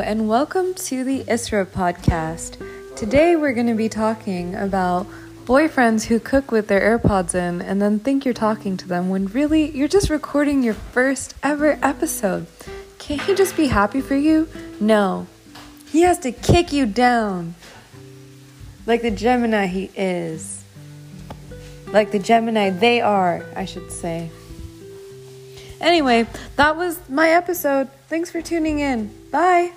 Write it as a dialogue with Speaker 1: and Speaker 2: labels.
Speaker 1: and welcome to the Isra podcast. Today, we're going to be talking about boyfriends who cook with their AirPods in and then think you're talking to them when really you're just recording your first ever episode. Can't he just be happy for you? No. He has to kick you down. Like the Gemini he is. Like the Gemini they are, I should say. Anyway, that was my episode. Thanks for tuning in. Bye.